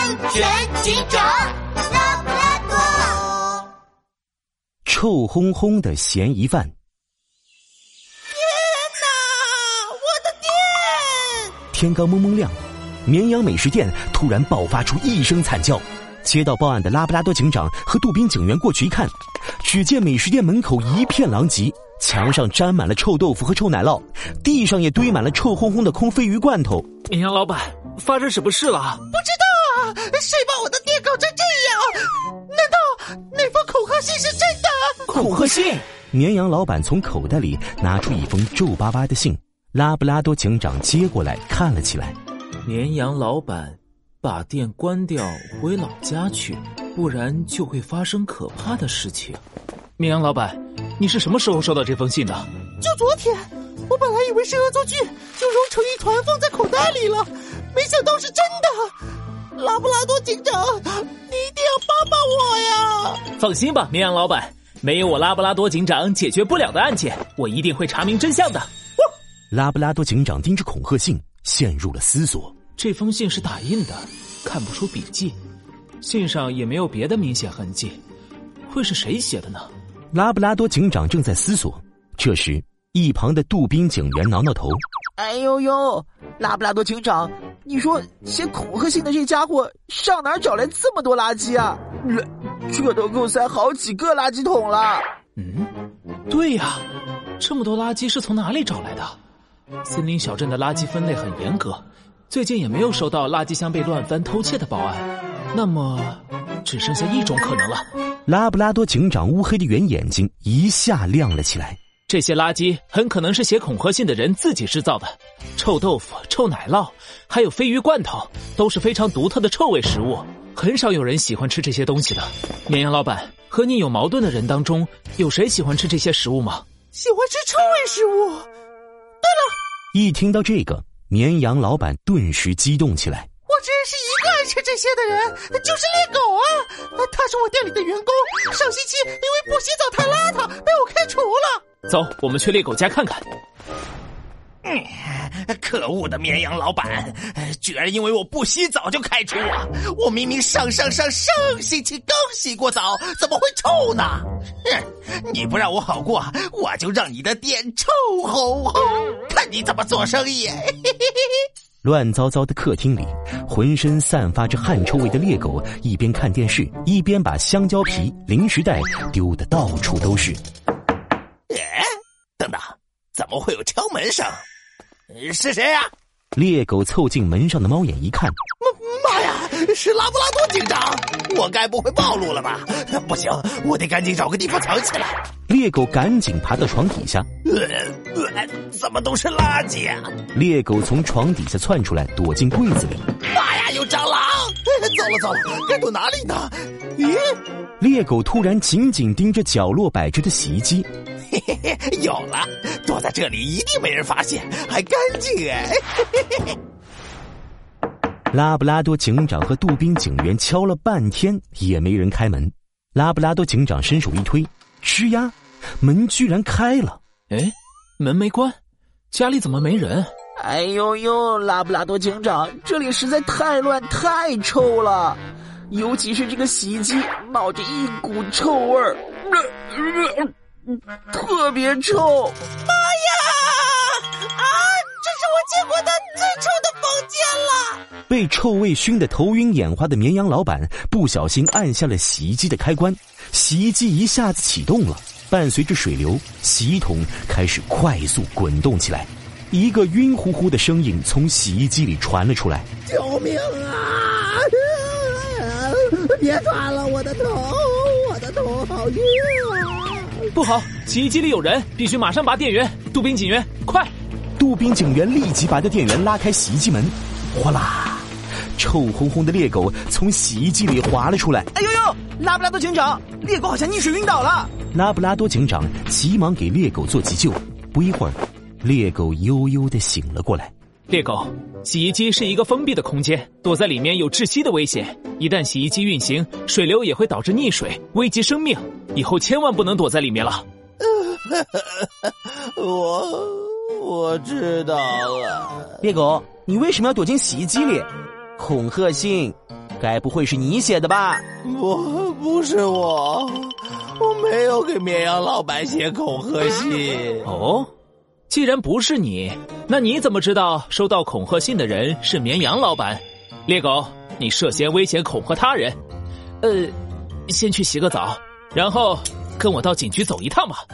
安全警长拉布拉多。臭烘烘的嫌疑犯。天哪！我的天！天刚蒙蒙亮，绵阳美食店突然爆发出一声惨叫。接到报案的拉布拉多警长和杜宾警员过去一看，只见美食店门口一片狼藉，墙上沾满了臭豆腐和臭奶酪，地上也堆满了臭烘烘的空鲱鱼罐头。绵阳老板，发生什么事了？不知道恐吓信！绵羊老板从口袋里拿出一封皱巴巴的信，拉布拉多警长接过来看了起来。绵羊老板。把店关掉，回老家去，不然就会发生可怕的事情。绵羊老板，你是什么时候收到这封信的？就昨天。我本来以为是恶作剧，就揉成一团放在口袋里了，没想到是真的。拉布拉多警长，你一定要帮帮我呀！放心吧，绵羊老板，没有我拉布拉多警长解决不了的案件，我一定会查明真相的。拉布拉多警长盯着恐吓信，陷入了思索。这封信是打印的，看不出笔迹，信上也没有别的明显痕迹，会是谁写的呢？拉布拉多警长正在思索，这时一旁的杜宾警员挠挠头：“哎呦呦，拉布拉多警长，你说写恐吓信的这家伙上哪儿找来这么多垃圾啊？这都够塞好几个垃圾桶了。”嗯，对呀，这么多垃圾是从哪里找来的？森林小镇的垃圾分类很严格。最近也没有收到垃圾箱被乱翻偷窃的报案，那么只剩下一种可能了。拉布拉多警长乌黑的圆眼睛一下亮了起来。这些垃圾很可能是写恐吓信的人自己制造的，臭豆腐、臭奶酪，还有鲱鱼罐头，都是非常独特的臭味食物。很少有人喜欢吃这些东西的。绵羊老板，和你有矛盾的人当中，有谁喜欢吃这些食物吗？喜欢吃臭味食物。对了，一听到这个。绵羊老板顿时激动起来。我只认识一个爱吃这些的人，就是猎狗啊！他是我店里的员工，上星期因为不洗澡太邋遢，被我开。走，我们去猎狗家看看。嗯，可恶的绵羊老板，居然因为我不洗澡就开除我！我明明上上上上星期刚洗过澡，怎么会臭呢？哼，你不让我好过，我就让你的店臭烘烘，看你怎么做生意！乱糟糟的客厅里，浑身散发着汗臭味的猎狗一边看电视，一边把香蕉皮、零食袋丢得到处都是。怎么会有敲门声？是谁呀？猎狗凑近门上的猫眼一看，妈妈呀，是拉布拉多警长！我该不会暴露了吧？不行，我得赶紧找个地方藏起来。猎狗赶紧爬到床底下，呃，怎么都是垃圾啊！猎狗从床底下窜出来，躲进柜子里。妈呀，有蟑螂！糟了糟了，该躲哪里呢？咦？猎狗突然紧紧盯着角落摆着的洗衣机。嘿嘿嘿，有了，躲在这里一定没人发现，还干净哎！拉布拉多警长和杜宾警员敲了半天也没人开门，拉布拉多警长伸手一推，吱呀，门居然开了！哎，门没关，家里怎么没人？哎呦呦，拉布拉多警长，这里实在太乱太臭了，尤其是这个洗衣机冒着一股臭味儿。特别臭！妈呀！啊，这是我见过的最臭的房间了。被臭味熏得头晕眼花的绵羊老板不小心按下了洗衣机的开关，洗衣机一下子启动了，伴随着水流，洗衣桶开始快速滚动起来。一个晕乎乎的声音从洗衣机里传了出来：“救命啊！别抓了我的头，我的头好晕啊！”不好！洗衣机里有人，必须马上拔电源。杜宾警员，快！杜宾警员立即拔掉电源，拉开洗衣机门，哗啦！臭烘烘的猎狗从洗衣机里滑了出来。哎呦呦！拉布拉多警长，猎狗好像溺水晕倒了。拉布拉多警长急忙给猎狗做急救。不一会儿，猎狗悠悠的醒了过来。猎狗，洗衣机是一个封闭的空间，躲在里面有窒息的危险。一旦洗衣机运行，水流也会导致溺水，危及生命。以后千万不能躲在里面了。我我知道了。猎狗，你为什么要躲进洗衣机里？恐吓信，该不会是你写的吧？我，不是我，我没有给绵羊老板写恐吓信。哦，既然不是你，那你怎么知道收到恐吓信的人是绵羊老板？猎狗，你涉嫌危险恐吓他人。呃，先去洗个澡，然后跟我到警局走一趟吧。